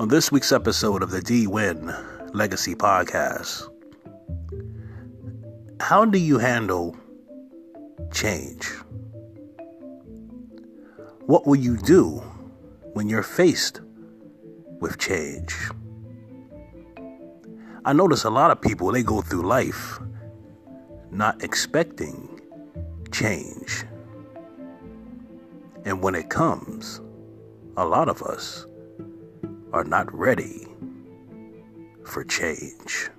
On this week's episode of the D Win Legacy Podcast, how do you handle change? What will you do when you're faced with change? I notice a lot of people, they go through life not expecting change. And when it comes, a lot of us are not ready for change.